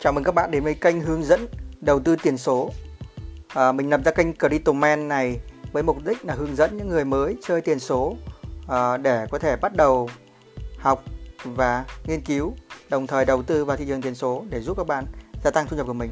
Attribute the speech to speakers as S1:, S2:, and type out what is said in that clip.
S1: Chào mừng các bạn đến với kênh hướng dẫn đầu tư tiền số. À, mình lập ra kênh Cryptoman này với mục đích là hướng dẫn những người mới chơi tiền số à, để có thể bắt đầu học và nghiên cứu, đồng thời đầu tư vào thị trường tiền số để giúp các bạn gia tăng thu nhập của mình.